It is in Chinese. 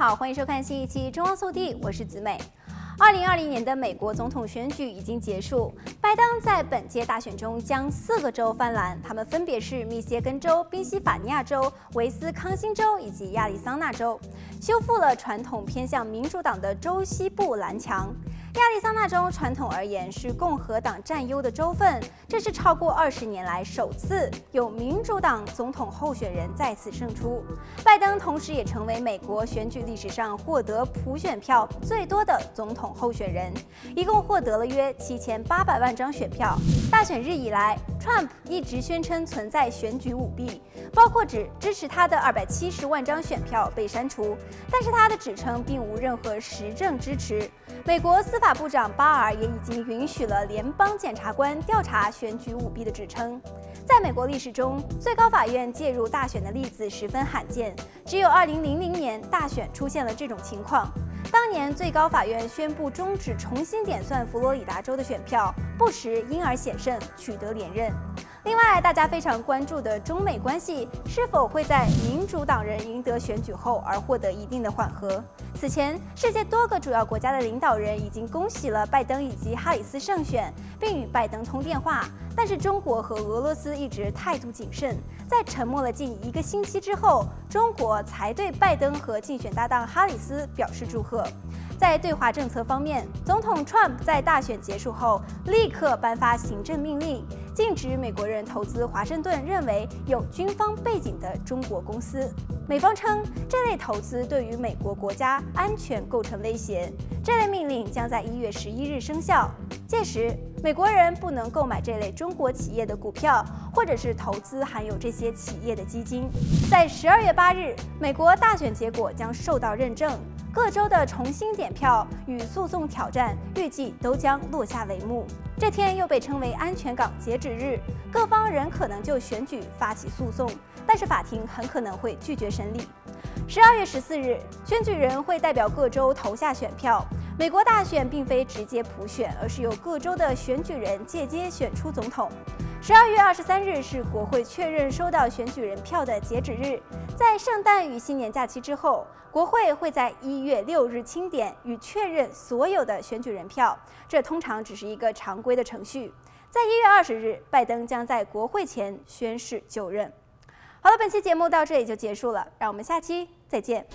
好，欢迎收看新一期《中央速递》，我是子美。二零二零年的美国总统选举已经结束，拜登在本届大选中将四个州翻蓝，他们分别是密歇根州、宾夕法尼亚州、维斯康辛州以及亚利桑那州，修复了传统偏向民主党的州西部蓝墙。亚利桑那州传统而言是共和党占优的州份，这是超过二十年来首次有民主党总统候选人再次胜出。拜登同时也成为美国选举历史上获得普选票最多的总统候选人，一共获得了约七千八百万张选票。大选日以来，Trump 一直宣称存在选举舞弊，包括指支持他的二百七十万张选票被删除，但是他的指称并无任何实证支持。美国司法部长巴尔也已经允许了联邦检察官调查选举舞弊的指称。在美国历史中，最高法院介入大选的例子十分罕见，只有2000年大选出现了这种情况。当年最高法院宣布终止重新点算佛罗里达州的选票，布什因而险胜，取得连任。另外，大家非常关注的中美关系是否会在民主党人赢得选举后而获得一定的缓和？此前，世界多个主要国家的领导人已经恭喜了拜登以及哈里斯胜选，并与拜登通电话。但是，中国和俄罗斯一直态度谨慎，在沉默了近一个星期之后，中国才对拜登和竞选搭档哈里斯表示祝贺。在对华政策方面，总统 Trump 在大选结束后立刻颁发行政命令，禁止美国人投资华盛顿认为有军方背景的中国公司。美方称，这类投资对于美国国家安全构成威胁。这类命令将在一月十一日生效，届时美国人不能购买这类中国企业的股票，或者是投资含有这些企业的基金。在十二月八日，美国大选结果将受到认证。各州的重新点票与诉讼挑战预计都将落下帷幕。这天又被称为“安全港截止日”，各方仍可能就选举发起诉讼，但是法庭很可能会拒绝审理。十二月十四日，选举人会代表各州投下选票。美国大选并非直接普选，而是由各州的选举人间接选出总统。十二月二十三日是国会确认收到选举人票的截止日。在圣诞与新年假期之后，国会会在一月六日清点与确认所有的选举人票。这通常只是一个常规的程序。在一月二十日，拜登将在国会前宣誓就任。好了，本期节目到这里就结束了，让我们下期再见。